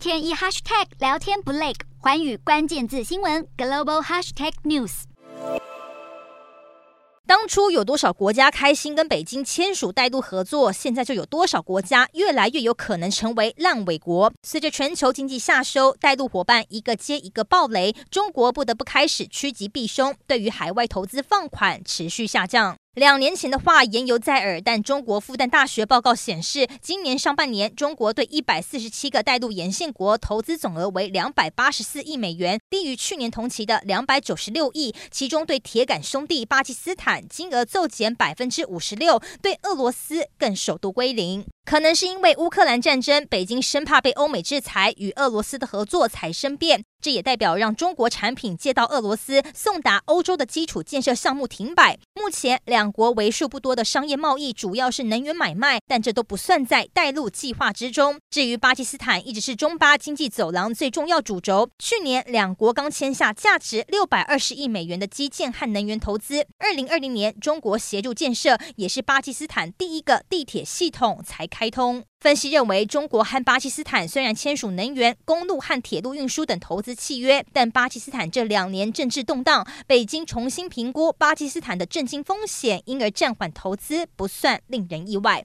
天一 hashtag 聊天不累，寰宇关键字新闻 global hashtag news。当初有多少国家开心跟北京签署带路合作，现在就有多少国家越来越有可能成为烂尾国。随着全球经济下收，带路伙伴一个接一个爆雷，中国不得不开始趋吉避凶，对于海外投资放款持续下降。两年前的话言犹在耳，但中国复旦大学报告显示，今年上半年中国对一百四十七个带路沿线国投资总额为两百八十四亿美元，低于去年同期的两百九十六亿。其中对铁杆兄弟巴基斯坦金额骤减百分之五十六，对俄罗斯更首度归零。可能是因为乌克兰战争，北京生怕被欧美制裁，与俄罗斯的合作才生变。这也代表让中国产品借到俄罗斯送达欧洲的基础建设项目停摆。目前两国为数不多的商业贸易主要是能源买卖，但这都不算在带路计划之中。至于巴基斯坦，一直是中巴经济走廊最重要主轴。去年两国刚签下价值六百二十亿美元的基建和能源投资。二零二零年，中国协助建设，也是巴基斯坦第一个地铁系统才开开通。分析认为，中国和巴基斯坦虽然签署能源、公路和铁路运输等投资契约，但巴基斯坦这两年政治动荡，北京重新评估巴基斯坦的政经风险，因而暂缓投资，不算令人意外。